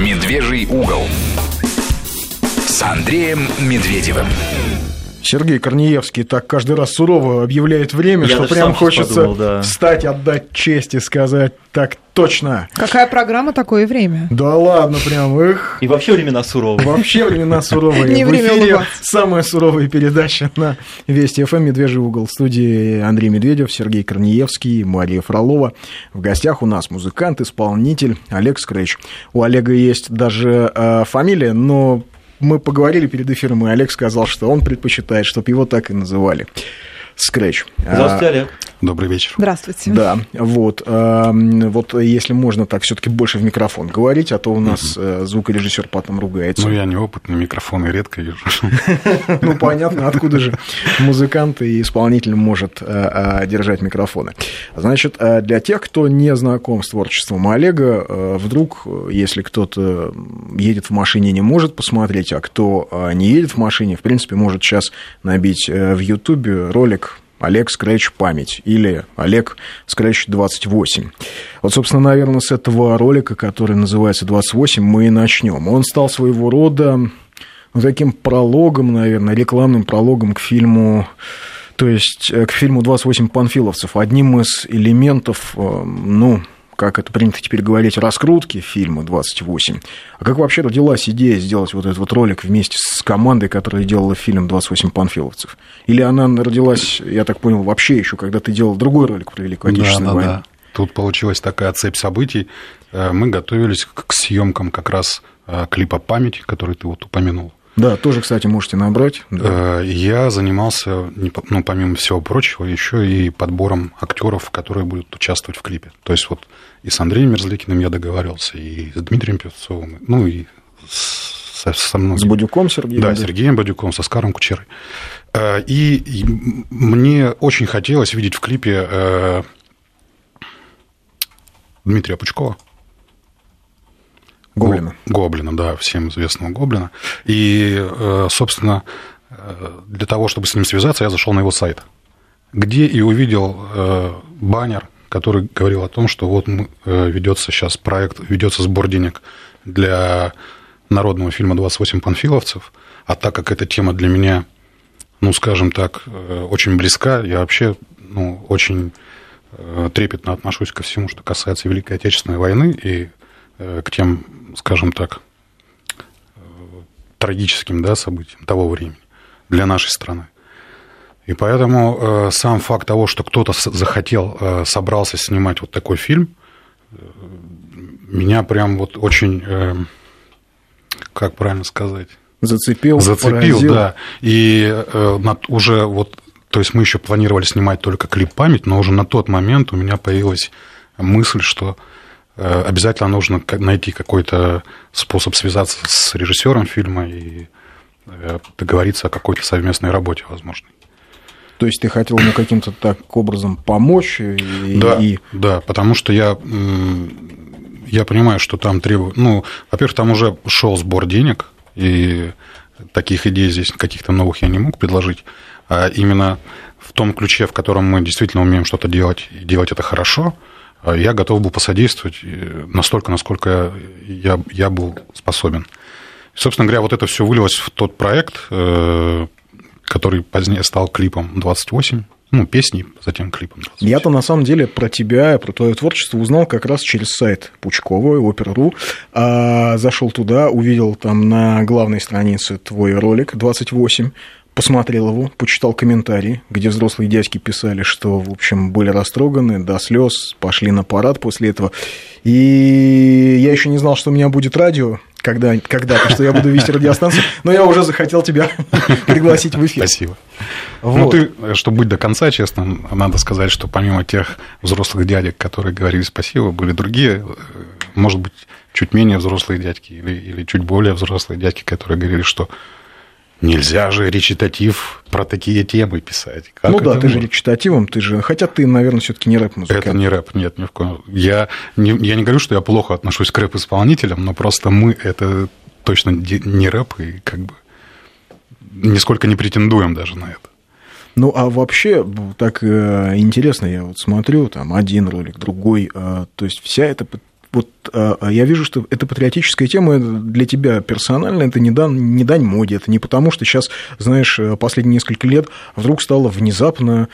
Медвежий угол с Андреем Медведевым. Сергей Корнеевский так каждый раз сурово объявляет время, Я что прям хочется подумал, да. встать, отдать честь и сказать так точно. Какая программа, такое время. Да ладно, прям их. И вообще времена суровые. Вообще времена суровые. Не В время эфире самая суровая передача на Вести ФМ «Медвежий угол». В студии Андрей Медведев, Сергей Корнеевский, Мария Фролова. В гостях у нас музыкант, исполнитель Олег Скрэч. У Олега есть даже э, фамилия, но мы поговорили перед эфиром, и Олег сказал, что он предпочитает, чтобы его так и называли. Скрэч. Здравствуйте, Олег. Добрый вечер. Здравствуйте. Да, вот, эм, вот если можно так все-таки больше в микрофон говорить, а то у нас э, звукорежиссер потом ругается. Ну, я неопытный, микрофоны редко вижу. Ну, понятно, откуда же музыкант и исполнитель может э, э, держать микрофоны. Значит, для тех, кто не знаком с творчеством Олега, вдруг, если кто-то едет в машине, не может посмотреть, а кто не едет в машине, в принципе, может сейчас набить в Ютубе ролик Олег Скретч память или Олег Скретч 28. Вот, собственно, наверное, с этого ролика, который называется 28, мы и начнем. Он стал своего рода ну, таким прологом, наверное, рекламным прологом к фильму, то есть э, к фильму «28 панфиловцев». Одним из элементов, э, ну, как это принято теперь говорить, раскрутки фильма «28». А как вообще родилась идея сделать вот этот вот ролик вместе с командой, которая делала фильм «28 панфиловцев»? Или она родилась, я так понял, вообще еще, когда ты делал другой ролик про Великую Отечественную Да, да, войну? да. Тут получилась такая цепь событий. Э, Мы готовились к съемкам как раз э, клипа «Память», который ты вот упомянул. Да, тоже, кстати, можете набрать. Да. Э, Я занимался, ну, помимо всего прочего, еще и подбором актеров, которые будут участвовать в клипе. То есть вот и с Андреем Мерзликиным я договаривался, и с Дмитрием Певцовым, ну и с- со, со мной. С Будюком Сергеем? Да, Сергеем Бадюком, со Скаром Кучерой. Э, И, и мне очень хотелось видеть в клипе э, Дмитрия Пучкова. Гоблина. Го- Гоблина, да, всем известного Гоблина. И, э, собственно, э, для того, чтобы с ним связаться, я зашел на его сайт, где и увидел э, баннер, который говорил о том, что вот ведется сейчас проект, ведется сбор денег для народного фильма «28 панфиловцев», а так как эта тема для меня, ну, скажем так, очень близка, я вообще, ну, очень трепетно отношусь ко всему, что касается Великой Отечественной войны и к тем, скажем так, э, трагическим да, событиям того времени для нашей страны. И поэтому э, сам факт того, что кто-то захотел, э, собрался снимать вот такой фильм, э, меня прям вот очень, э, как правильно сказать, Зацепил, зацепил, поразил. да. И э, над- уже вот, то есть мы еще планировали снимать только клип память, но уже на тот момент у меня появилась мысль, что э, обязательно нужно найти какой-то способ связаться с режиссером фильма и э, договориться о какой-то совместной работе, возможно. То есть ты хотел ему каким-то так образом помочь и, Да, и- да, потому что я, я понимаю, что там требует... Ну, во-первых, там уже шел сбор денег, и таких идей здесь каких-то новых я не мог предложить. А именно в том ключе, в котором мы действительно умеем что-то делать, и делать это хорошо, я готов был посодействовать э, настолько, насколько я, я был способен. И, собственно говоря, вот это все вылилось в тот проект, э, который позднее стал клипом 28, ну, песней, затем клипом 28. Я-то на самом деле про тебя, про твое творчество узнал как раз через сайт Пучкова, Опер.ру. А, зашел туда, увидел там на главной странице твой ролик 28, посмотрел его, почитал комментарии, где взрослые дядьки писали, что, в общем, были растроганы до слез, пошли на парад после этого. И я еще не знал, что у меня будет радио, когда, когда-то, что я буду вести радиостанцию, но я уже захотел тебя пригласить в эфир. Спасибо. Ну, Вот. ты, чтобы быть до конца честным, надо сказать, что помимо тех взрослых дядек, которые говорили спасибо, были другие, э, может быть, чуть менее взрослые дядьки или, или чуть более взрослые дядьки, которые говорили, что нельзя же речитатив про такие темы писать. Как ну да, ты же речитативом, ты же. Хотя ты, наверное, все-таки не рэп-музыкант. Это не рэп, нет, ни в коем. Я не, я не говорю, что я плохо отношусь к рэп-исполнителям, но просто мы это точно не рэп, и как бы нисколько не претендуем даже на это. Ну, а вообще, так э, интересно, я вот смотрю, там один ролик, другой, э, то есть вся эта, вот э, я вижу, что эта патриотическая тема для тебя персонально, это не, дан, не дань моде, это не потому, что сейчас, знаешь, э, последние несколько лет вдруг стало внезапно,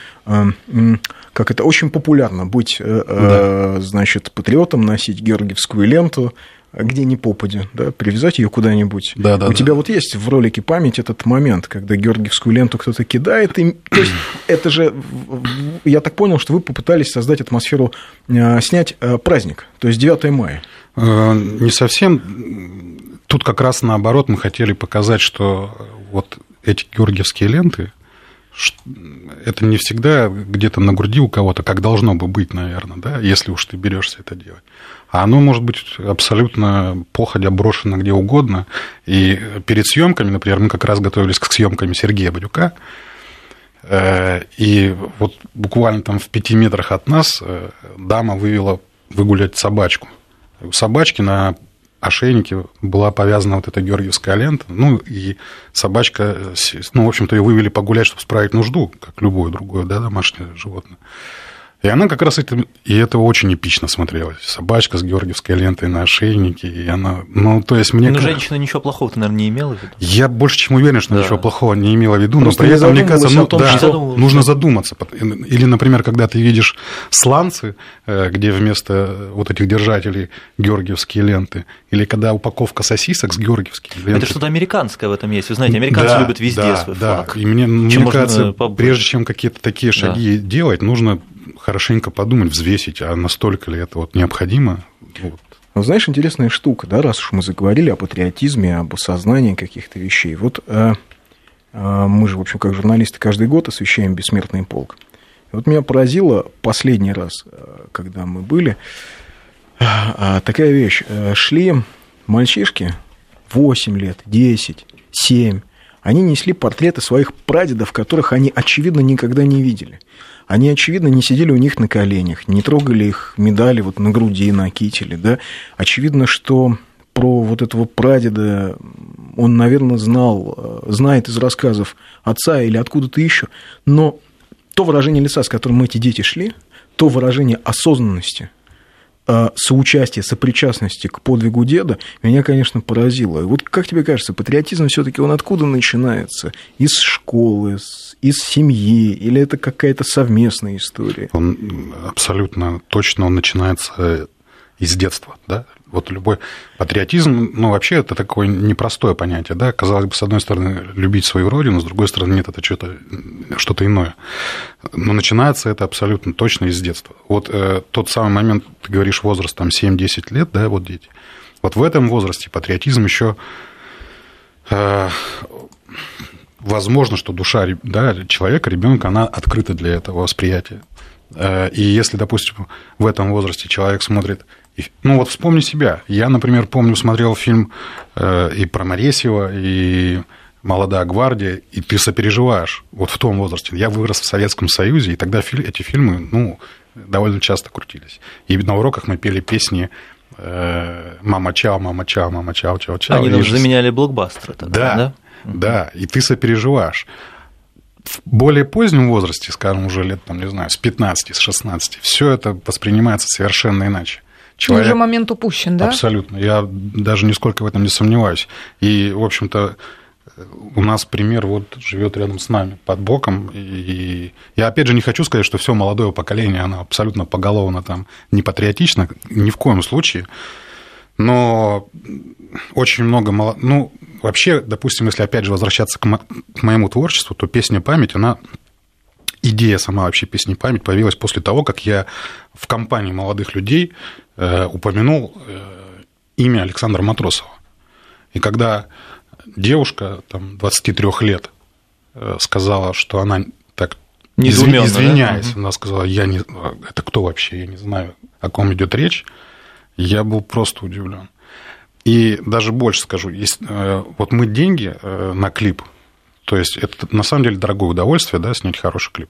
как это, очень популярно быть, да. значит, патриотом, носить георгиевскую ленту, где ни попади, да, привязать ее куда-нибудь. Да, да, У да. тебя вот есть в ролике память этот момент, когда георгиевскую ленту кто-то кидает, и, то есть это же, я так понял, что вы попытались создать атмосферу, э, снять э, праздник, то есть 9 мая. Э, не совсем. Тут как раз наоборот мы хотели показать, что вот эти георгиевские ленты, это не всегда где-то на груди у кого-то, как должно бы быть, наверное, да, если уж ты берешься это делать. А оно может быть абсолютно походя брошено где угодно. И перед съемками, например, мы как раз готовились к съемкам Сергея Бадюка, э, и вот буквально там в пяти метрах от нас э, дама вывела выгулять собачку. У собачки на ошейнике была повязана вот эта георгиевская лента, ну, и собачка, ну, в общем-то, ее вывели погулять, чтобы справить нужду, как любое другое, да, домашнее животное. И она как раз это, и это очень эпично смотрелось. Собачка с георгиевской лентой на ошейнике, и она, ну, то есть мне... Но женщина ничего плохого-то, наверное, не имела в виду? Я больше чем уверен, что да. ничего плохого не имела в виду, Просто но при этом, мне кажется, ну, том, да, что... нужно задуматься. Или, например, когда ты видишь сланцы, э, где вместо вот этих держателей георгиевские ленты, или когда упаковка сосисок с георгиевскими лентами. Это что-то американское в этом есть. Вы знаете, американцы да, любят везде да, свой флаг. Да, и мне, мне кажется, прежде чем какие-то такие шаги да. делать, нужно хорошенько подумать, взвесить, а настолько ли это вот необходимо. Вот. Ну, знаешь, интересная штука, да, раз уж мы заговорили о патриотизме, об осознании каких-то вещей. Вот а, а, мы же, в общем, как журналисты, каждый год освещаем «Бессмертный полк». И вот меня поразило последний раз, когда мы были, а, такая вещь. Шли мальчишки 8 лет, 10, 7. Они несли портреты своих прадедов, которых они, очевидно, никогда не видели они, очевидно, не сидели у них на коленях, не трогали их медали вот на груди, на кителе, да. Очевидно, что про вот этого прадеда он, наверное, знал, э, знает из рассказов отца или откуда-то еще, но то выражение лица, с которым эти дети шли, то выражение осознанности, соучастия, сопричастности к подвигу деда меня, конечно, поразило. Вот как тебе кажется, патриотизм все-таки он откуда начинается? Из школы, из семьи, или это какая-то совместная история? Он абсолютно точно он начинается из детства, да, вот любой патриотизм, ну, вообще это такое непростое понятие, да, казалось бы, с одной стороны, любить свою родину, с другой стороны, нет, это что-то что иное. Но начинается это абсолютно точно из детства. Вот э, тот самый момент, ты говоришь, возраст там 7-10 лет, да, вот дети. Вот в этом возрасте патриотизм еще э, возможно, что душа да, человека, ребенка, она открыта для этого восприятия. Э, и если, допустим, в этом возрасте человек смотрит ну вот вспомни себя. Я, например, помню, смотрел фильм э, и про Моресьева, и «Молодая гвардия», и ты сопереживаешь вот в том возрасте. Я вырос в Советском Союзе, и тогда эти фильмы, ну, довольно часто крутились. И на уроках мы пели песни э, «Мама чао, мама чао, мама чао, чао, чао». Они даже заменяли блокбастеры тогда, да? Да, да, и ты сопереживаешь в более позднем возрасте, скажем, уже лет, там, не знаю, с 15, с 16, все это воспринимается совершенно иначе. Человек... Уже момент упущен, да? Абсолютно. Я даже нисколько в этом не сомневаюсь. И, в общем-то, у нас пример вот живет рядом с нами, под боком. И я опять же не хочу сказать, что все молодое поколение, оно абсолютно поголовно там не патриотично, ни в коем случае. Но очень много мало... Ну, вообще, допустим, если опять же возвращаться к, моему творчеству, то песня «Память», она идея сама вообще песни «Память» появилась после того, как я в компании молодых людей упомянул э, имя Александра Матросова. И когда девушка там, 23 лет э, сказала, что она так Недоуменно, извиняясь, да? она сказала, я не, это кто вообще, я не знаю, о ком идет речь, я был просто удивлен. И даже больше скажу, есть, вот мы деньги на клип, то есть это на самом деле дорогое удовольствие, да, снять хороший клип.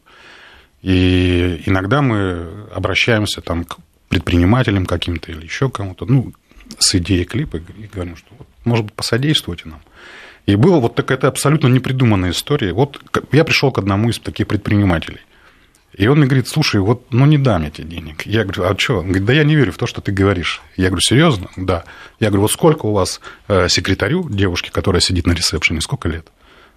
И иногда мы обращаемся там к предпринимателям каким-то или еще кому-то, ну, с идеей клипа и говорим, что вот, может быть, посодействуйте нам. И была вот такая абсолютно непридуманная история. Вот я пришел к одному из таких предпринимателей. И он мне говорит, слушай, вот, ну не дам я тебе денег. Я говорю, а что? Он говорит, да я не верю в то, что ты говоришь. Я говорю, серьезно? Да. Я говорю, вот сколько у вас э, секретарю, девушке, которая сидит на ресепшене, сколько лет?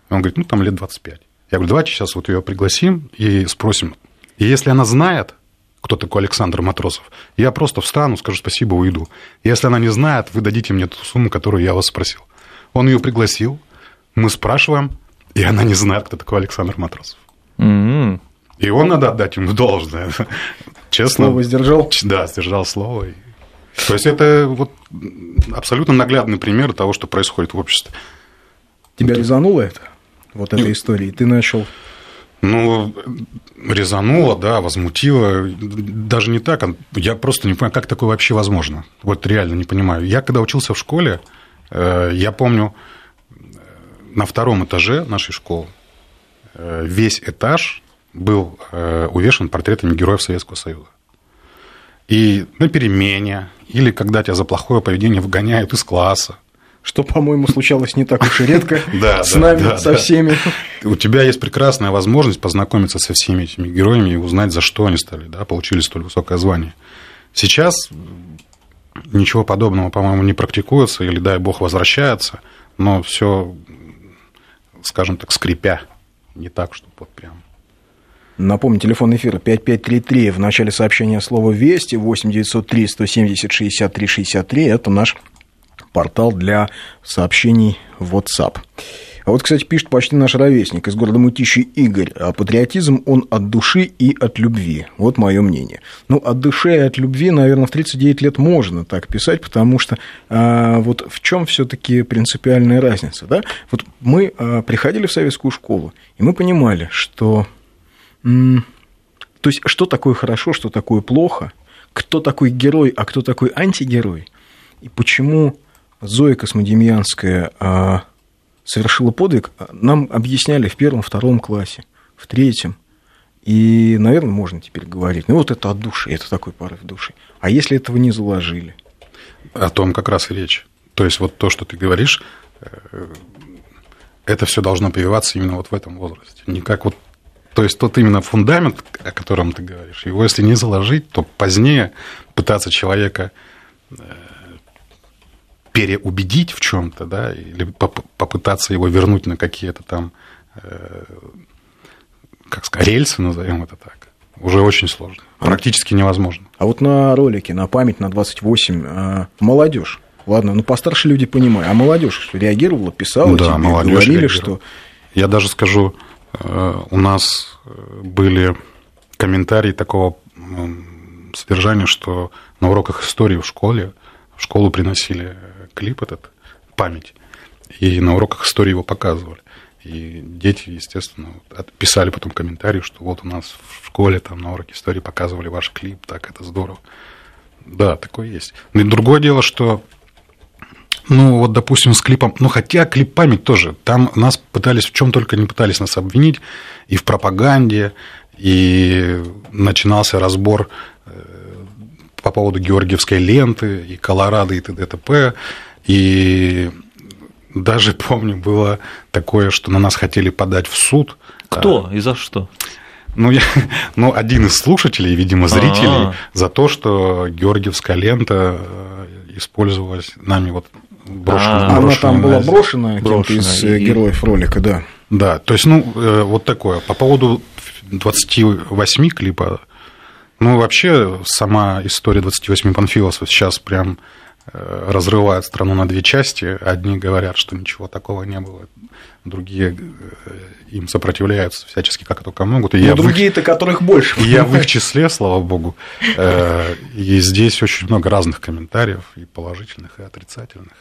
Он говорит, ну там лет 25. Я говорю, давайте сейчас вот ее пригласим и спросим. И если она знает, кто такой Александр Матросов, я просто встану, скажу спасибо, уйду. Если она не знает, вы дадите мне ту сумму, которую я вас спросил. Он ее пригласил, мы спрашиваем, и она не знает, кто такой Александр Матросов. Mm-hmm. И он надо отдать ему должное. Честно. Слово сдержал? Да, сдержал слово. То есть это вот абсолютно наглядный пример того, что происходит в обществе. Тебя резануло это? Вот эта история, и ты начал ну, резануло, да, возмутило. Даже не так. Я просто не понимаю, как такое вообще возможно. Вот реально не понимаю. Я когда учился в школе, э, я помню, э, на втором этаже нашей школы э, весь этаж был увешан портретами героев Советского Союза. И на перемене, или когда тебя за плохое поведение выгоняют из класса, что, по-моему, случалось не так уж и редко с нами, со всеми. У тебя есть прекрасная возможность познакомиться со всеми этими героями и узнать, за что они стали, да, получили столь высокое звание. Сейчас ничего подобного, по-моему, не практикуется, или, дай бог, возвращается, но все, скажем так, скрипя, не так, чтобы вот прям Напомню, телефон эфира 5533. В начале сообщения слово «Вести» 8903 170 63 63. Это наш портал для сообщений в WhatsApp. А вот, кстати, пишет почти наш ровесник из города Мутищи Игорь. А патриотизм, он от души и от любви. Вот мое мнение. Ну, от души и от любви, наверное, в 39 лет можно так писать, потому что а, вот в чем все-таки принципиальная разница, да? Вот мы а, приходили в советскую школу, и мы понимали, что... М- то есть, что такое хорошо, что такое плохо, кто такой герой, а кто такой антигерой, и почему Зоя Космодемьянская а, совершила подвиг, нам объясняли в первом, втором классе, в третьем. И, наверное, можно теперь говорить, ну вот это от души, это такой порыв души. А если этого не заложили? О том как раз и речь. То есть вот то, что ты говоришь, э, это все должно прививаться именно вот в этом возрасте. Не как вот то есть тот именно фундамент, о котором ты говоришь, его если не заложить, то позднее пытаться человека э, переубедить в чем-то, да, или попытаться его вернуть на какие-то там, э, как сказать, рельсы, назовем это так, уже очень сложно, практически невозможно. А вот на ролике, на память на 28, э, молодежь, ладно, ну постарше люди понимают, а молодежь реагировала, писала, да, тебе говорили, что... Я даже скажу, э, у нас были комментарии такого содержания, что на уроках истории в школе в школу приносили клип этот, память, и на уроках истории его показывали. И дети, естественно, писали потом комментарии, что вот у нас в школе там на уроке истории показывали ваш клип, так это здорово. Да, такое есть. Но и другое дело, что ну, вот, допустим, с клипом, ну, хотя клип «Память» тоже, там нас пытались, в чем только не пытались нас обвинить, и в пропаганде, и начинался разбор э, по поводу Георгиевской ленты, и Колорадо, и т.д. т.п., и даже помню, было такое, что на нас хотели подать в суд. Кто и за что? Ну, я, ну, один из слушателей, видимо, зрителей, А-а-а. за то, что Георгиевская лента э, использовалась нами вот брошенная. А, она там была брошена, кем-то из э, и... героев ролика, да. Да, то есть, ну, э, вот такое. По поводу 28 клипа, ну, вообще, сама история 28 панфилосов сейчас прям Э, разрывают страну на две части. Одни говорят, что ничего такого не было, другие э, им сопротивляются всячески, как только могут. И Но другие-то, их... которых больше. И я в их числе, слава богу. Э, и здесь очень много разных комментариев, и положительных, и отрицательных.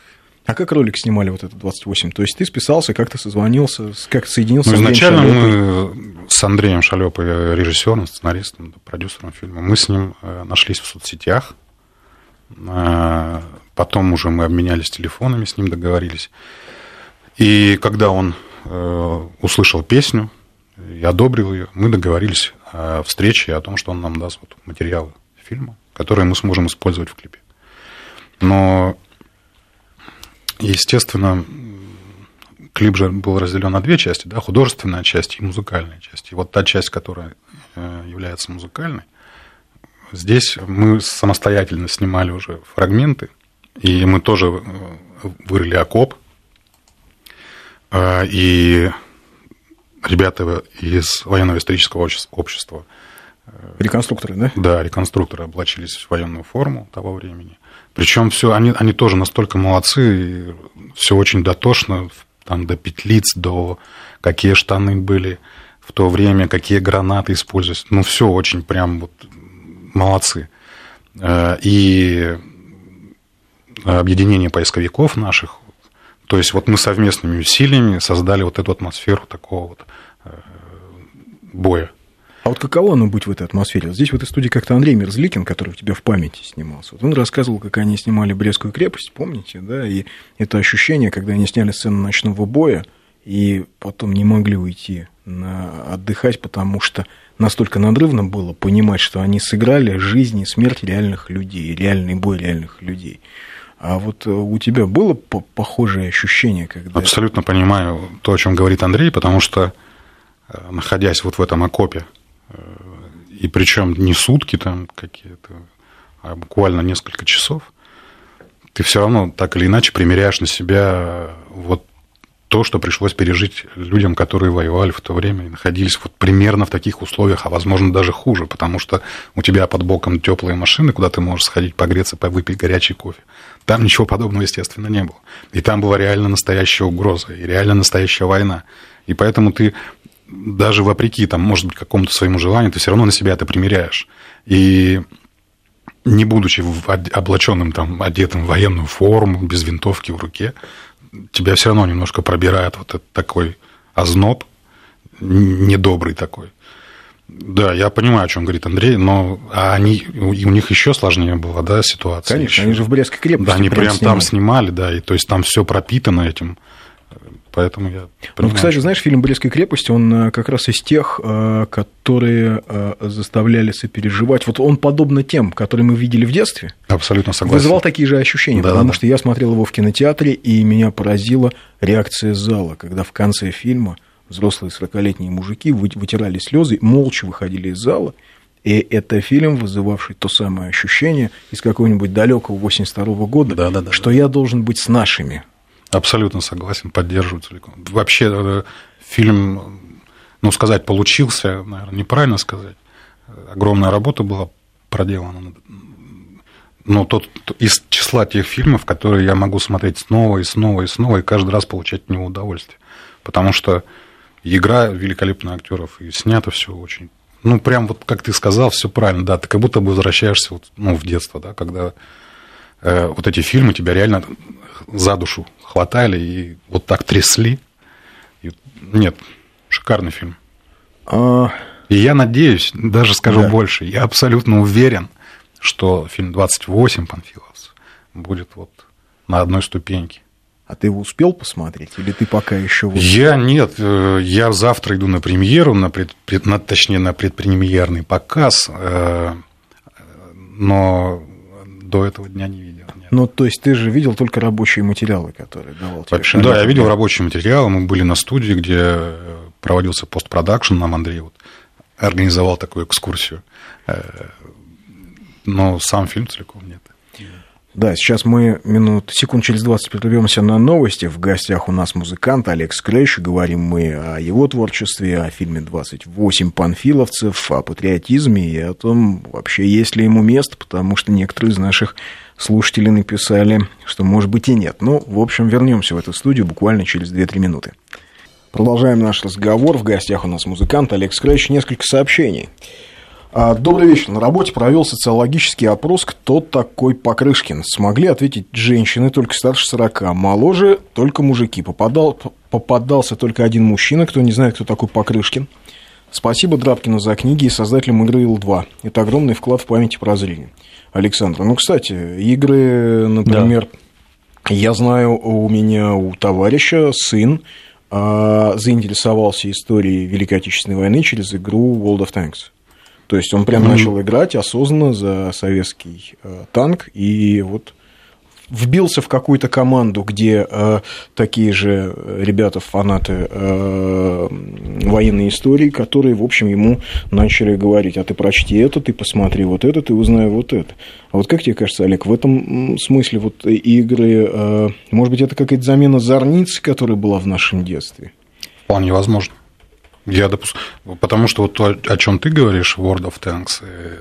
А как ролик снимали вот этот 28? То есть ты списался, как-то созвонился, как соединился ну, с Изначально мы с Андреем Шалепой, режиссером, сценаристом, продюсером фильма, мы с ним нашлись в соцсетях, Потом уже мы обменялись телефонами, с ним договорились. И когда он э, услышал песню и одобрил ее, мы договорились о встрече о том, что он нам даст вот материалы фильма, которые мы сможем использовать в клипе. Но, естественно, клип же был разделен на две части, да, художественная часть и музыкальная часть. И вот та часть, которая э, является музыкальной, здесь мы самостоятельно снимали уже фрагменты, и мы тоже э, вырыли окоп, и ребята из военного исторического общества Реконструкторы, да? Да, реконструкторы облачились в военную форму того времени. Причем все, они, они тоже настолько молодцы, все очень дотошно, там до петлиц, до какие штаны были в то время, какие гранаты использовались. Ну, все очень прям вот молодцы. Э, и объединение поисковиков наших, то есть вот мы совместными усилиями создали вот эту атмосферу такого вот э, боя. А вот каково оно быть в этой атмосфере? Здесь в этой студии как-то Андрей Мерзликин, который у тебя в памяти снимался, вот он рассказывал, как они снимали Брестскую крепость, помните, да, и это ощущение, когда они сняли сцену ночного боя, и потом не могли уйти на отдыхать, потому что настолько надрывно было понимать, что они сыграли жизнь и смерть реальных людей, реальный бой реальных людей. А вот э, у тебя было похожее ощущение, когда... Абсолютно понимаю то, о чем говорит Андрей, потому что, э, находясь вот в этом окопе, и причем не сутки там какие-то, а буквально несколько часов, ты все равно так или иначе примеряешь на себя вот то, что пришлось пережить людям, которые воевали в то время и находились вот примерно в таких условиях, а возможно даже хуже, потому что у тебя под боком теплые машины, куда ты можешь сходить погреться, выпить горячий кофе. Там ничего подобного, естественно, не было. И там была реально настоящая угроза, и реально настоящая война. И поэтому ты даже вопреки, там, может быть, какому-то своему желанию, ты все равно на себя это примеряешь. И не будучи облаченным, там, одетым в военную форму, без винтовки в руке, тебя все равно немножко пробирает вот этот такой озноб, недобрый такой. Да, я понимаю, о чем говорит Андрей, но они, и у них еще сложнее была, да, ситуация. Конечно, еще. они же в Брестской крепости. Да, они прям снимали. там снимали, да, и то есть там все пропитано этим поэтому я Ну, кстати, знаешь, фильм «Брестская крепость», он э, как раз из тех, э, которые э, заставляли сопереживать. Вот он подобно тем, которые мы видели в детстве. Абсолютно согласен. Вызывал такие же ощущения, да, потому да. что я смотрел его в кинотеатре, и меня поразила реакция зала, когда в конце фильма взрослые 40-летние мужики вытирали слезы, молча выходили из зала, и это фильм, вызывавший то самое ощущение из какого-нибудь далекого 82 -го года, да, да, да, что да. я должен быть с нашими, Абсолютно согласен, поддерживаю целиком. Вообще э, фильм, ну, сказать, получился, наверное, неправильно сказать. Огромная работа была проделана. Но тот из числа тех фильмов, которые я могу смотреть снова и снова и снова, и каждый раз получать от него удовольствие. Потому что игра великолепных актеров, и снято все очень. Ну, прям вот как ты сказал, все правильно, да, ты как будто бы возвращаешься вот, ну, в детство, да, когда э, вот эти фильмы тебя реально за душу хватали и вот так трясли. И, нет, шикарный фильм. А... И я надеюсь, даже скажу да. больше, я абсолютно уверен, что фильм «28» Панфиловс будет вот на одной ступеньке. А ты его успел посмотреть, или ты пока еще... Вот... Я нет, э, я завтра иду на премьеру, на пред, на, точнее, на предпремьерный показ, э, но до этого дня не. Ну, то есть ты же видел только рабочие материалы, которые давал тебе Вообще, Да, я видел рабочие материалы. Мы были на студии, где э, проводился постпродакшн. Нам Андрей вот организовал такую экскурсию. Э, но сам фильм целиком нет. Да, сейчас мы минут, секунд через 20 прервемся на новости. В гостях у нас музыкант Алекс Крейш. Говорим мы о его творчестве, о фильме «28 панфиловцев», о патриотизме и о том, вообще есть ли ему место, потому что некоторые из наших слушателей написали, что может быть и нет. Ну, в общем, вернемся в эту студию буквально через 2-3 минуты. Продолжаем наш разговор. В гостях у нас музыкант Алекс Крейш. Несколько сообщений. А, добрый вечер. На работе провел социологический опрос «Кто такой Покрышкин?». Смогли ответить женщины только старше 40, моложе только мужики. Попадал, попадался только один мужчина, кто не знает, кто такой Покрышкин. Спасибо Драбкину за книги и создателям игры Ил-2. Это огромный вклад в память и прозрение. Александр, ну, кстати, игры, например, да. я знаю, у меня у товарища сын а, заинтересовался историей Великой Отечественной войны через игру World of Tanks. То есть он прям mm-hmm. начал играть осознанно за советский э, танк, и вот вбился в какую-то команду, где э, такие же ребята, фанаты э, военной истории, которые, в общем, ему начали говорить, а ты прочти это, ты посмотри вот это, ты узнай вот это. А вот как тебе кажется, Олег, в этом смысле вот игры, э, может быть, это какая-то замена зорницы, которая была в нашем детстве? Вполне возможно. Я допускаю, потому что вот то, о чем ты говоришь, World of Tanks, э,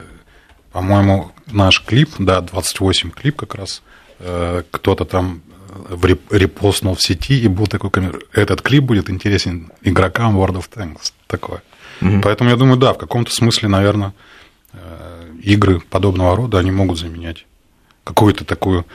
по-моему, наш клип, да, 28 клип как раз, э, кто-то там репостнул в сети, и был такой комментарий, этот клип будет интересен игрокам World of Tanks, такое. Mm-hmm. Поэтому я думаю, да, в каком-то смысле, наверное, э, игры подобного рода, они могут заменять какую-то такую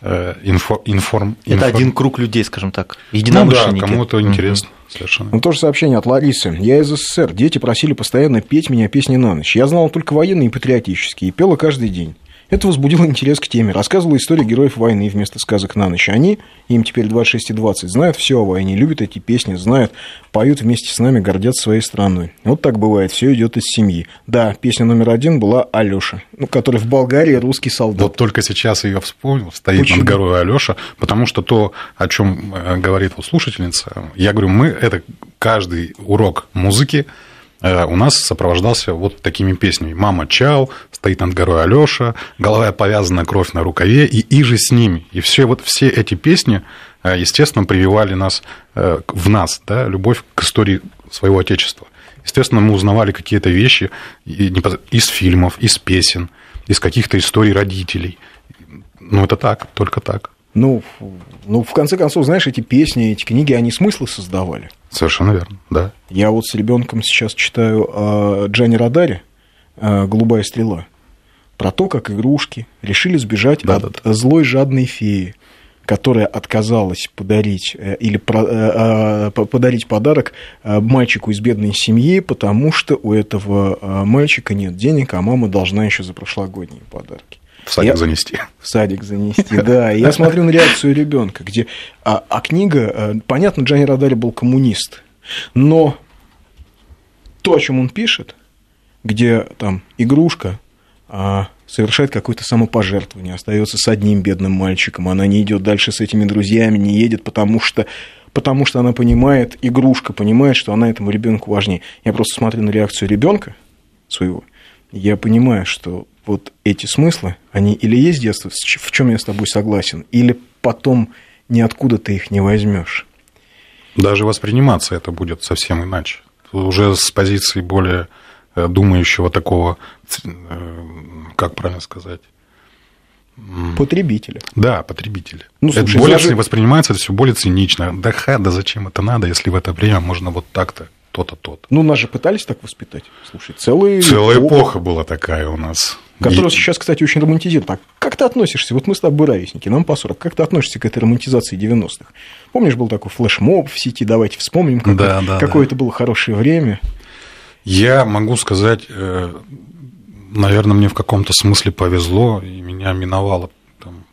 инфо, информ... Это информ... один круг людей, скажем так, единомышленники. Ну да, кому-то интересно. Mm-hmm. Совершенно. Ну, тоже сообщение от Ларисы. Я из СССР. Дети просили постоянно петь меня песни на ночь. Я знал только военные и патриотические, и пела каждый день. Это возбудило интерес к теме. Рассказывала историю героев войны вместо сказок на ночь. Они, им теперь 26 и 20, знают все о войне, любят эти песни, знают, поют вместе с нами, гордятся своей страной. Вот так бывает, все идет из семьи. Да, песня номер один была Алёша, ну, который в Болгарии русский солдат. Вот только сейчас ее вспомнил, стоит Почему? над горой Алёша, потому что то, о чем э, говорит вот слушательница, я говорю, мы это каждый урок музыки у нас сопровождался вот такими песнями. «Мама Чау», «Стоит над горой Алёша», «Голова повязана, кровь на рукаве» и «Иже с ними». И все, вот все эти песни, э, естественно, прививали нас, э, в нас да, любовь к истории своего Отечества. Естественно, мы узнавали какие-то вещи из фильмов, из песен, из каких-то историй родителей. Ну, это так, только так. Ну, ну, в конце концов, знаешь, эти песни, эти книги, они смыслы создавали. Совершенно верно, да. Я вот с ребенком сейчас читаю о Джани Радаре «Голубая стрела», про то, как игрушки решили сбежать да, от да, да. злой жадной феи, которая отказалась подарить э, или про, э, подарить подарок э, мальчику из бедной семьи, потому что у этого мальчика нет денег, а мама должна еще за прошлогодние подарки. В садик я... занести. В садик занести, да. Я смотрю на реакцию ребенка, где... А, а книга... Э, понятно, Джанни Радари был коммунист, но то, о чем он пишет, где там игрушка а, совершает какое-то самопожертвование, остается с одним бедным мальчиком, она не идет дальше с этими друзьями, не едет, потому что потому что она понимает, игрушка понимает, что она этому ребенку важнее. Я просто смотрю на реакцию ребенка своего, я понимаю, что вот эти смыслы, они или есть с детства, в чем я с тобой согласен, или потом ниоткуда ты их не возьмешь. Даже восприниматься это будет совсем иначе. Уже с позиции более э, думающего такого, э, как правильно сказать, Потребителя. Да, потребителя. Ну, слушай, это более даже... воспринимается это все более цинично. Да ха, да зачем это надо, если в это время можно вот так-то, то-то, то-то. Ну, нас же пытались так воспитать. Слушай, целый Целая эпоха, эпоха была такая у нас. Которая и... сейчас, кстати, очень романтизирует. Так, как ты относишься? Вот мы с тобой ровесники, нам по 40. Как ты относишься к этой романтизации 90-х? Помнишь, был такой флешмоб в сети, давайте вспомним, как да, да, какое да. это было хорошее время. Я могу сказать, э, наверное, мне в каком-то смысле повезло, и меня миновала там,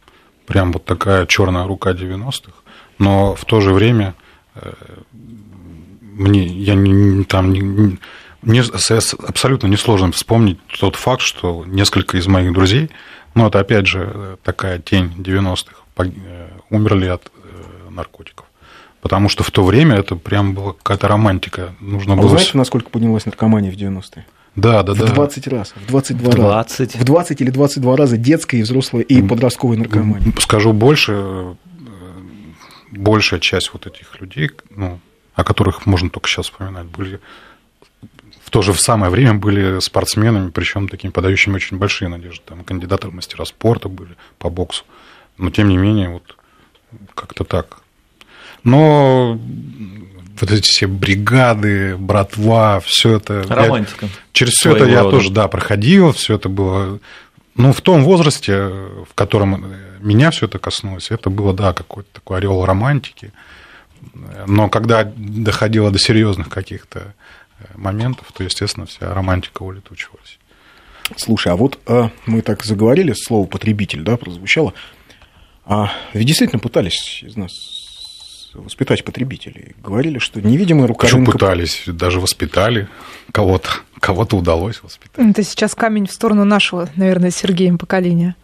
прям вот такая черная рука 90-х. Но в то же время э, мне я не, там не, не, абсолютно несложно вспомнить тот факт, что несколько из моих друзей, ну, это опять же такая тень 90-х, э, умерли от э, наркотиков. Потому что в то время это прям была какая-то романтика. Нужно а было... Вы знаете, насколько поднялась наркомания в 90-е? Да, да, в да. В 20 раз, в 22 в 20. раза. В 20 или 22 раза детская и взрослая и подростковая наркомания. Скажу больше, э, большая часть вот этих людей, ну, о которых можно только сейчас вспоминать, были в то же самое время были спортсменами, причем такими подающими очень большие надежды. Там кандидаты в мастера спорта были по боксу. Но тем не менее, вот как-то так. Но вот эти все бригады, братва, все это. Романтика. Я, через все это я рода. тоже, да, проходил, все это было. Ну, в том возрасте, в котором меня все это коснулось, это было, да, какой-то такой орел романтики. Но когда доходило до серьезных каких-то моментов, то, естественно, вся романтика улетучивалась. Слушай, а вот а, мы так заговорили, слово потребитель, да, прозвучало. А ведь действительно пытались из нас воспитать потребителей. Говорили, что невидимая рука Почему рынка... пытались, даже воспитали кого-то, кого-то удалось воспитать. Это сейчас камень в сторону нашего, наверное, Сергеем поколения.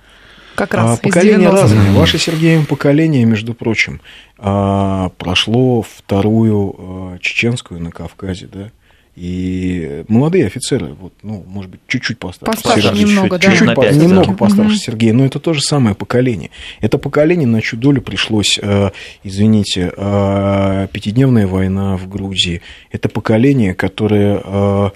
Как раз а, поколения разные. Ваше, Сергеем, поколение, между прочим, а, прошло вторую а, чеченскую на Кавказе, да, и молодые офицеры, вот, ну, может быть, чуть-чуть постарше. Постарше Сергей, немного, чуть, да. чуть, На по, пять, немного да. постарше. Сергея, но это то же самое поколение. Это поколение, на чью долю пришлось, э, извините, э, пятидневная война в Грузии. Это поколение, которое э,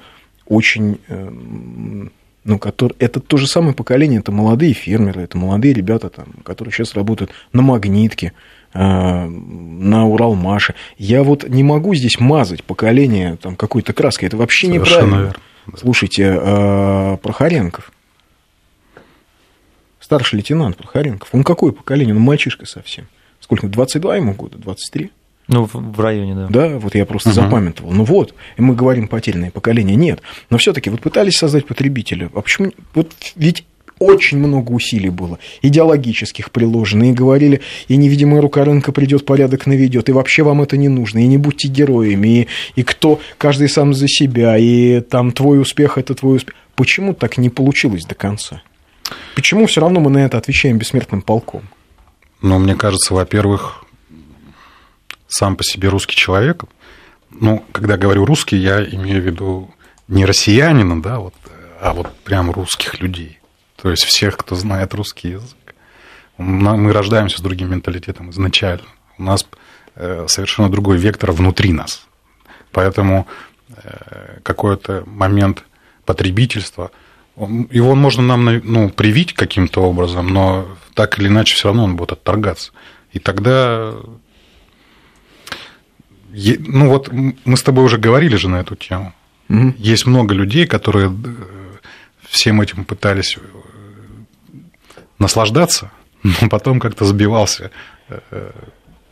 очень... э, ну, который, это то же самое поколение, это молодые фермеры, это молодые ребята, там, которые сейчас работают на магнитке, на Уралмаше. Я вот не могу здесь мазать поколение там, какой-то краской, это вообще Совершенно неправильно. верно. Слушайте, э, Прохоренков, старший лейтенант Прохоренков, он какое поколение? Он мальчишка совсем. Сколько? 22 ему года? 23? Ну, в, районе, да. Да, вот я просто Мгм. запамятовал. Ну вот, и мы говорим потерянное поколение. Нет. Но все-таки вот пытались создать потребителя. А почему? Вот ведь очень много усилий было, идеологических приложено, и говорили, и невидимая рука рынка придет, порядок наведет, и вообще вам это не нужно, и не будьте героями, и, и кто, каждый сам за себя, и там твой успех – это твой успех. Почему так не получилось до конца? Почему все равно мы на это отвечаем бессмертным полком? Но мне кажется, во-первых, сам по себе русский человек, ну, когда говорю русский, я имею в виду не россиянина, да, вот, а вот прям русских людей. То есть всех, кто знает русский язык. Мы рождаемся с другим менталитетом изначально. У нас э, совершенно другой вектор внутри нас. Поэтому э, какой-то момент потребительства, его можно нам ну, привить каким-то образом, но так или иначе все равно он будет отторгаться. И тогда Ну вот мы с тобой уже говорили же на эту тему. Мгм. Есть много людей, которые э, всем этим пытались наслаждаться, но потом как-то сбивался э,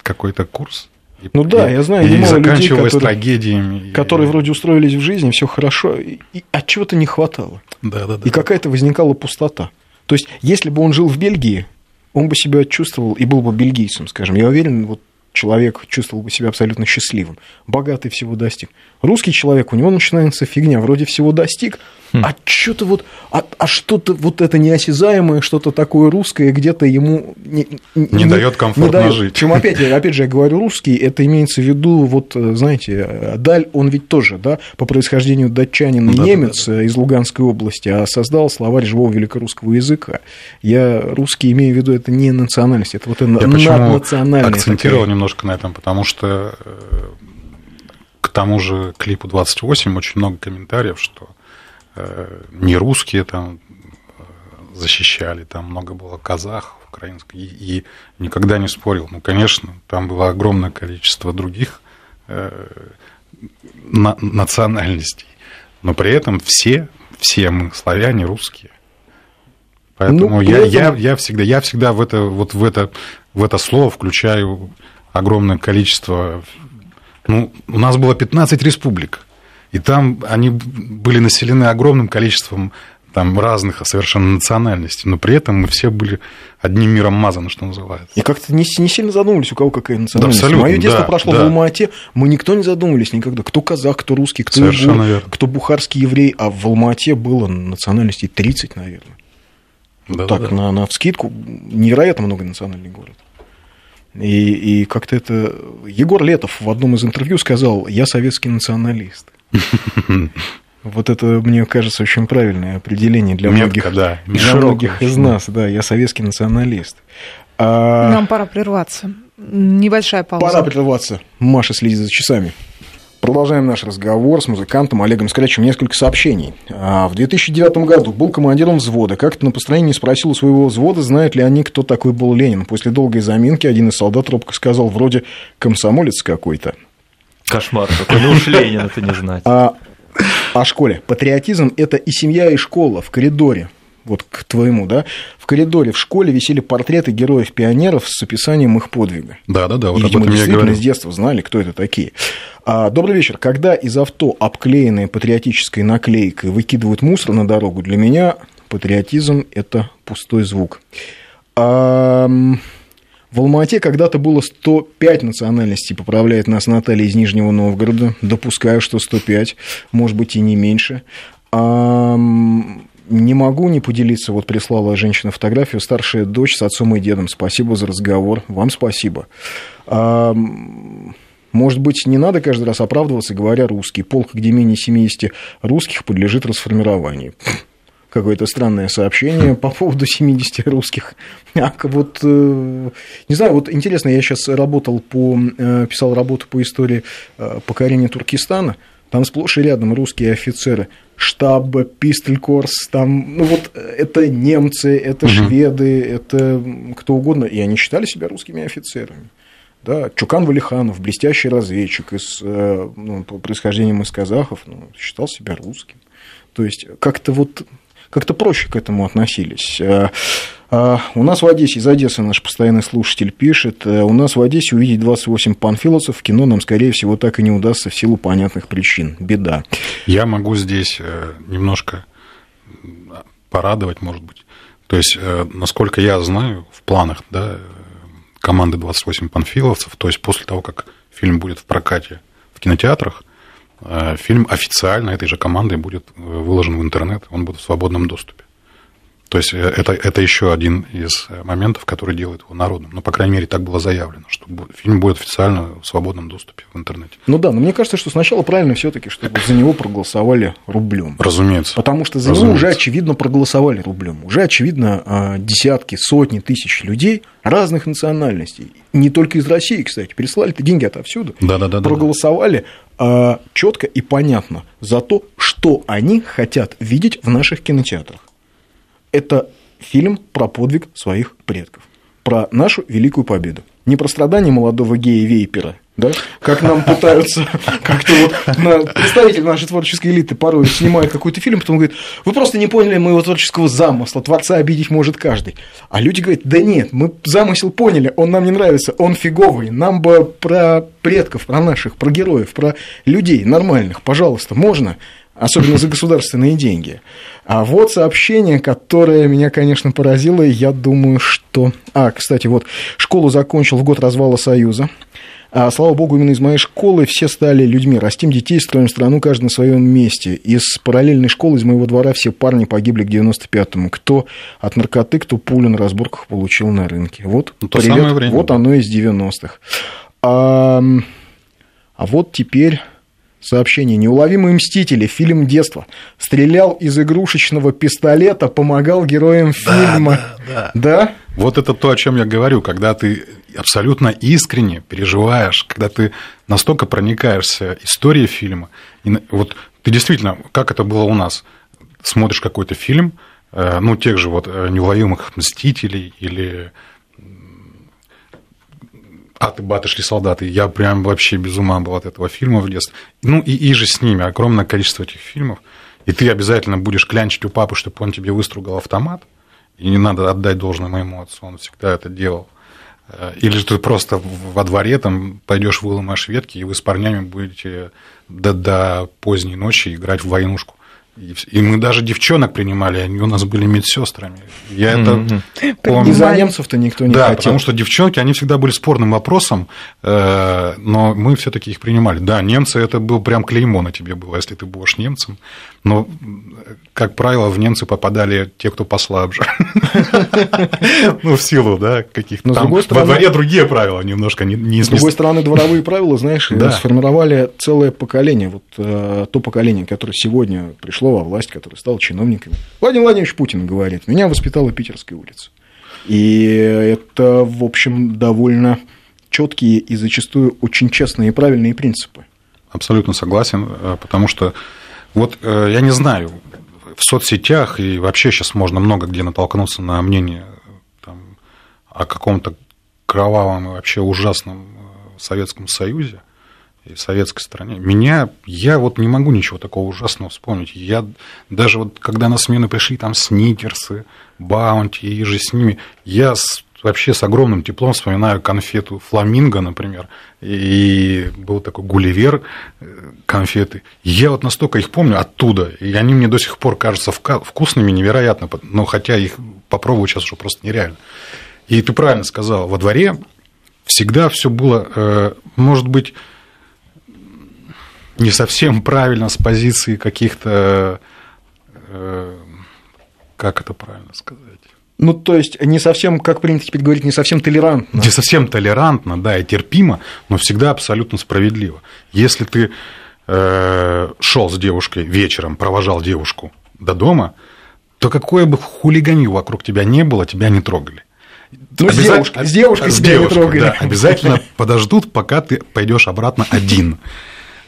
какой-то курс. И- Ну да, и- я знаю и немало людей, которые- трагедиями. и- Которые вроде устроились в жизни, все хорошо, и, и от чего-то не хватало. Да, да, да. И какая-то возникала пустота. То есть, если бы он жил в Бельгии, он бы себя чувствовал и был бы бельгийцем, скажем. Я уверен, вот человек чувствовал бы себя абсолютно счастливым. Богатый всего достиг. Русский человек, у него начинается фигня, вроде всего достиг, а что-то вот, а, а что-то вот это неосязаемое, что-то такое русское где-то ему не, Не даёт комфортно жить. Причем опять, опять же, я говорю русский, это имеется в виду, вот, э, знаете, Даль, он ведь тоже, да, по происхождению датчанин и Да-да-да. немец э, из Луганской области, а создал словарь живого великорусского языка. Я русский имею в виду, это не национальность, это вот это наднациональная акцентировал такая. немножко на этом, потому что э, к тому же клипу 28 очень много комментариев, что не русские там э, защищали, там много было казахов, украинских, и, и никогда не спорил. Ну, конечно, там было огромное количество других э, на- национальностей, но при этом все, все мы славяне русские. Поэтому Ну, я, при я, этом- я всегда, я всегда в это, вот в это, в это слово включаю огромное количество. Ну, у нас было 15 республик, и там они были населены огромным количеством там разных совершенно национальностей, но при этом мы все были одним миром мазаны, что называется. И как-то не, не сильно задумывались, у кого какая национальность. абсолютно, Мое детство да, прошло да. в Алмате, мы никто не задумывались никогда, кто казах, кто русский, кто Совершенно уйгур, верно. кто бухарский еврей, а в Алмате было национальностей 30, наверное. Да-да-да. так, на, на вскидку, невероятно много национальный город. И, и как-то это... Егор Летов в одном из интервью сказал, я советский националист. Вот это, мне кажется, очень правильное определение для Метко, многих, да, для широкое многих из нас. Да, я советский националист. А, Нам пора прерваться. Небольшая пауза. Пора прерваться. Маша следит за часами. Продолжаем наш разговор с музыкантом Олегом Скрячем. Несколько сообщений. А, В 2009 году был командиром взвода. Как-то на построении спросил у своего взвода, знают ли они, кто такой был Ленин. После долгой заминки один из солдат робко сказал, вроде комсомолец какой-то. Кошмар какой. Ну уж Ленин это не знать. А о школе. Патриотизм – это и семья, и школа в коридоре. Вот к твоему, да? В коридоре в школе висели портреты героев-пионеров с описанием их подвига. Да-да-да, вот И, об видимо, этом я говорю. с детства знали, кто это такие. А, добрый вечер. Когда из авто, обклеенные патриотической наклейкой, выкидывают мусор на дорогу, для меня патриотизм – это пустой звук. А, в Алмате когда-то было 105 национальностей, поправляет нас Наталья из Нижнего Новгорода. Допускаю, что 105, может быть, и не меньше. А, Не могу не поделиться. Вот прислала женщина фотографию. Старшая дочь с отцом и дедом. Спасибо за разговор. Вам спасибо. А, может быть, не надо каждый раз оправдываться, говоря русский. Полк, где менее 70 русских, подлежит расформированию. Какое-то странное сообщение по поводу 70 русских. А вот, э, не знаю, вот интересно, я сейчас работал по, э, писал работу по истории э, покорения Туркестана. Там сплошь и рядом русские офицеры. Штаб, Пистелькорс, там, ну вот это немцы, это угу. шведы, это кто угодно. И они считали себя русскими офицерами. Да, Чукан Валиханов, блестящий разведчик из, ну, по происхождением из казахов, ну, считал себя русским. То есть как-то вот как-то проще к этому относились. У нас в Одессе, из Одессы наш постоянный слушатель пишет, у нас в Одессе увидеть 28 панфиловцев в кино нам, скорее всего, так и не удастся в силу понятных причин. Беда. Я могу здесь немножко порадовать, может быть. То есть, насколько я знаю, в планах да, команды 28 панфиловцев, то есть после того, как фильм будет в прокате в кинотеатрах, фильм официально этой же командой будет выложен в интернет, он будет в свободном доступе. То есть э, это, это еще один из э, моментов, который делает его народным. Ну, по крайней мере, так было заявлено, что фильм будет официально в свободном доступе в интернете. Ну да, но мне кажется, что сначала правильно все-таки, чтобы за него проголосовали рублем. Разумеется. Потому что за Разумеется. него уже очевидно проголосовали рублем. Уже очевидно а, десятки, сотни тысяч людей разных национальностей. Не только из России, кстати, прислали-то деньги отовсюду. Да, да, да. Проголосовали четко и понятно за то, что они хотят видеть в наших кинотеатрах это фильм про подвиг своих предков, про нашу великую победу. Не про страдания молодого гея-вейпера, да? как нам пытаются как-то вот на, представители нашей творческой элиты порой снимают какой-то фильм, потом говорят, вы просто не поняли моего творческого замысла, творца обидеть может каждый. А люди говорят, да нет, мы замысел поняли, он нам не нравится, он фиговый, нам бы про предков, про наших, про героев, про людей нормальных, пожалуйста, можно, особенно за государственные деньги. А вот сообщение, которое меня, конечно, поразило, и я думаю, что... А, кстати, вот, школу закончил в год развала Союза. А, слава богу, именно из моей школы все стали людьми. Растим детей, строим страну, каждый на своем месте. Из параллельной школы, из моего двора, все парни погибли к 95-му. Кто от наркоты, кто пулю на разборках получил на рынке. Вот, ну, то привет, самое время. вот оно из 90-х. А, а вот теперь Сообщение. Неуловимые мстители. Фильм детства. Стрелял из игрушечного пистолета, помогал героям фильма. Да, да, да. Вот это то, о чем я говорю, когда ты абсолютно искренне переживаешь, когда ты настолько проникаешься историей фильма. И вот ты действительно, как это было у нас, смотришь какой-то фильм, э, ну, тех же вот э, неуловимых мстителей или аты-баты шли солдаты. Я прям вообще без ума был от этого фильма в детстве. Ну и, и же с ними огромное количество этих фильмов. И ты обязательно будешь клянчить у папы, чтобы он тебе выстругал автомат. И не надо отдать должное моему отцу, он всегда это делал. Э, или же ты просто во дворе там пойдешь выломаешь ветки, и вы с парнями будете до, до поздней ночи играть в войнушку. И мы даже девчонок принимали, они у нас были медсестрами. Я это помню. Из-за немцев-то никто не да, хотел. потому что девчонки, они всегда были спорным вопросом, э, но мы все таки их принимали. Да, немцы, это был прям клеймо на тебе было, если ты будешь немцем. Но, как правило, в немцы попадали те, кто послабже. Ну, в силу, да, каких-то там. Во дворе другие правила немножко не С другой стороны, дворовые правила, знаешь, сформировали целое поколение. Вот э, то поколение, которое сегодня пришло во власть, которое стало чиновниками. Владимир Владимирович Путин говорит, меня воспитала Питерская улица. И это, в общем, довольно четкие и зачастую очень честные и правильные принципы. Абсолютно согласен, э, потому что вот э, я не знаю, в соцсетях и вообще сейчас можно много где натолкнуться на мнение там, о каком-то кровавом и вообще ужасном э, Советском Союзе и советской стране. Меня, я вот не могу ничего такого ужасного вспомнить. Я даже вот, когда на смену пришли там сникерсы, баунти и же с ними, я с вообще с огромным теплом вспоминаю конфету фламинго, например, и был такой гулливер э, конфеты. Я вот настолько их помню оттуда, и они мне до сих пор кажутся вкусными невероятно, но хотя их попробовать сейчас уже просто нереально. И ты правильно сказал, во дворе всегда все было, э, может быть, не совсем правильно с позиции каких-то э, как это правильно сказать? Ну, то есть, не совсем, как принято теперь говорить, не совсем толерантно. Не совсем толерантно, да, и терпимо, но всегда абсолютно справедливо. Если ты э, шел с девушкой вечером, провожал девушку до дома, то какое бы хулиганье вокруг тебя не было, тебя не трогали. Ну, с девушкой, с девушкой с тебя не девушкой, трогали. да, обязательно подождут, пока ты пойдешь обратно один.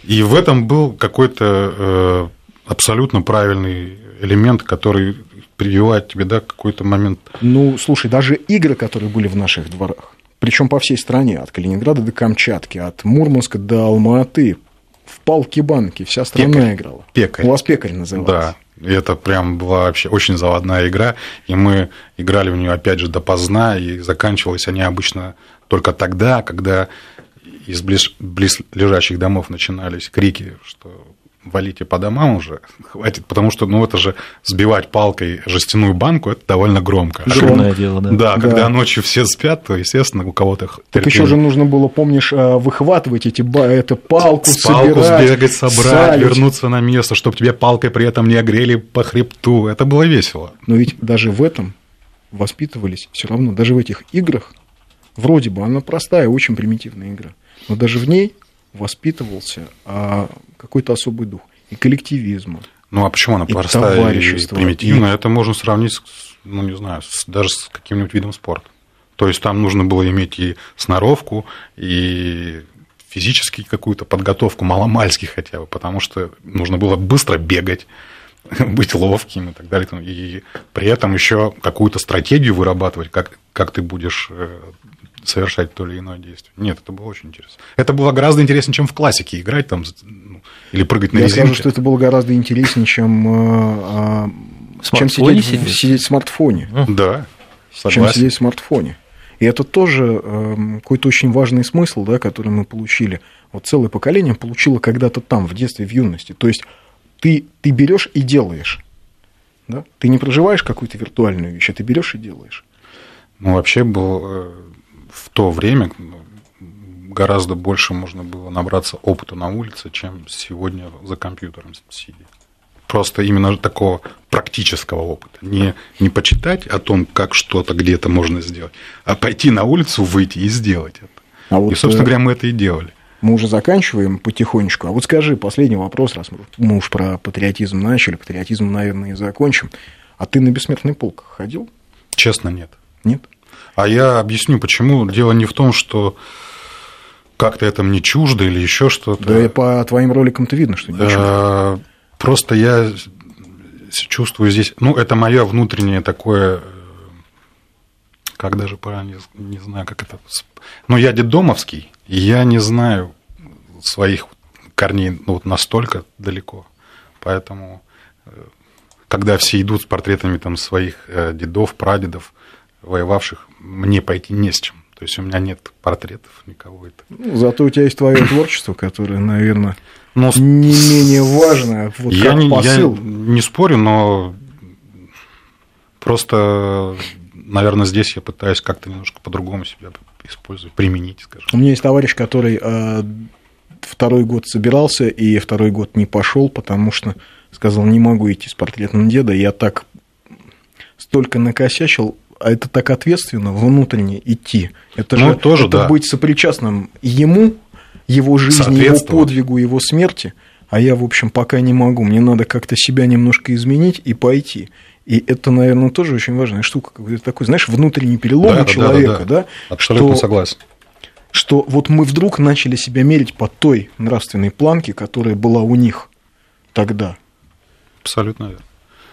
И в этом был какой-то э, абсолютно правильный элемент, который прививает тебе да, какой-то момент. Ну, слушай, даже игры, которые были в наших дворах, причем по всей стране, от Калининграда до Камчатки, от Мурманска до Алматы, в палки-банки, вся страна Пекарь. играла. Пекарь. У вас пекарь назывался. Да, и это прям была вообще очень заводная игра, и мы играли в нее опять же допоздна, и заканчивались они обычно только тогда, когда из близ, близлежащих домов начинались крики, что валите по домам уже, хватит, потому что, ну, это же сбивать палкой жестяную банку, это довольно громко. Шумное дело, да. Да, Да. когда ночью все спят, то, естественно, у кого-то Так терпение. еще же нужно было, помнишь, э, выхватывать эти ба- это палку, с палку собирать, сбегать, собрать, салить. вернуться на место, чтобы тебе палкой при этом не огрели по хребту. Это было весело. Но ведь даже в этом воспитывались все равно, даже в этих играх, вроде бы она простая, очень примитивная игра, но даже в ней воспитывался а, какой-то особый дух и коллективизма. Ну а почему она И простая и примитивная? Это можно сравнить, с, ну не знаю, с- даже с каким-нибудь видом спорта. То есть там нужно было иметь и сноровку, и физически какую-то подготовку, маломальски хотя бы, потому что нужно было быстро бегать, быть ловким и так далее. И при этом еще какую-то стратегию вырабатывать, как, как ты будешь э, совершать то или иное действие. Нет, это было очень интересно. Это было гораздо интереснее, чем в классике играть там ну, или прыгать на Я резинке. скажу, что это было гораздо интереснее, чем, э, э, В чем сидеть, в- сидеть? сидеть в смартфоне. Да, чем согласен. сидеть в смартфоне. И это тоже эм, какой-то очень важный смысл, да, который мы получили. Вот целое поколение получило когда-то там, в детстве, в юности. То есть ты, ты берешь и делаешь. Да? Ты не проживаешь какую-то виртуальную вещь, а ты берешь и делаешь. Ну, вообще был э, в то время гораздо больше можно было набраться опыта на улице, чем сегодня за компьютером сидя. Просто именно такого практического опыта. Не, не почитать о том, как что-то где-то можно сделать, а пойти на улицу, выйти и сделать это. А вот, и, собственно э, говоря, мы это и делали. Мы уже заканчиваем потихонечку. А вот скажи, последний вопрос, раз мы- мы уж про патриотизм начали, патриотизм, наверное, и закончим. А ты на бессмертный полк ходил? Честно, нет. Нет? А я объясню, почему. Дело не в том, что как-то это мне чуждо или еще что-то. Да, и по твоим роликам-то видно, что ничего. Э, Просто я чувствую здесь, ну, это мое внутреннее такое, как даже правильно, не- не знаю, как это... с- Ну, я детдомовский, и я не знаю своих корней ну, вот настолько далеко. Поэтому, э, когда все идут с портретами там, своих э, дедов, прадедов, воевавших, мне пойти не с чем. То есть у меня нет портретов никого. Ну, зато у тебя есть твое творчество, которое, наверное, Но с- не менее важно. Вот я, не, я посыл. не спорю, но просто, наверное, здесь я пытаюсь как-то немножко по-другому себя использовать, применить, скажем. У меня есть товарищ, который э, второй год собирался и второй год не пошел, потому что сказал, не могу идти с портретом деда. Я так столько накосячил, а это так ответственно внутренне идти. Это Ну, же тоже, это да. быть сопричастным ему, его жизни, его подвигу, его смерти. А я, в общем, пока не могу. Мне надо как-то себя немножко изменить и пойти. И это, наверное, тоже очень важная штука. Какой-то такой, знаешь, внутренний перелом Да, у да, да, человека, да, да, Абсолютно что согласен. что вот мы вдруг начали себя мерить по той нравственной планке, которая была у них тогда. Абсолютно верно.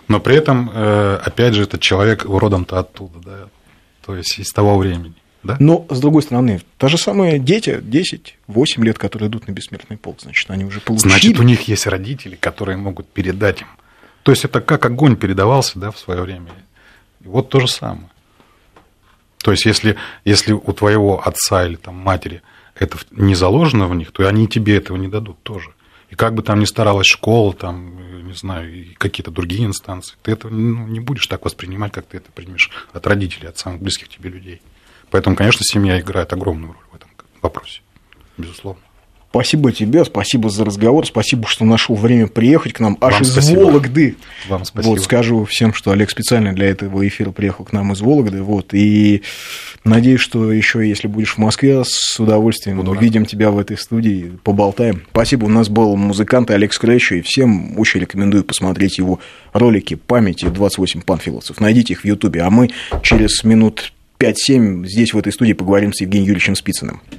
Но при этом, э, опять же, этот человек родом-то оттуда, да, то есть из того времени. Да? Но, с другой стороны, та же самая дети, 10-8 лет, которые идут на бессмертный полк, значит, они уже получили. Значит, у них есть родители, которые могут передать им. То есть это как огонь передавался да, в свое время. И вот то же самое. То есть если, если у твоего отца или там, матери это не заложено в них, то они тебе этого не дадут тоже. И как бы там ни старалась школа, там, не знаю, и какие-то другие инстанции, ты это ну, не будешь так воспринимать, как ты это примешь от родителей, от самых близких тебе людей. Поэтому, конечно, семья играет огромную роль в этом вопросе, безусловно. Спасибо тебе, спасибо за разговор, спасибо, что нашел время приехать к нам аж Вам из спасибо. Вологды. Вам спасибо. Вот скажу всем, что Олег специально для этого эфира приехал к нам из Вологды. Вот, и надеюсь, что еще, если будешь в Москве, с удовольствием Буду рад. увидим тебя в этой студии, поболтаем. Спасибо. У нас был музыкант Олег Скрэчу, и всем очень рекомендую посмотреть его ролики памяти 28 панфиловцев. Найдите их в Ютубе. А мы через минут 5-7 здесь, в этой студии, поговорим с Евгением Юрьевичем Спицыным.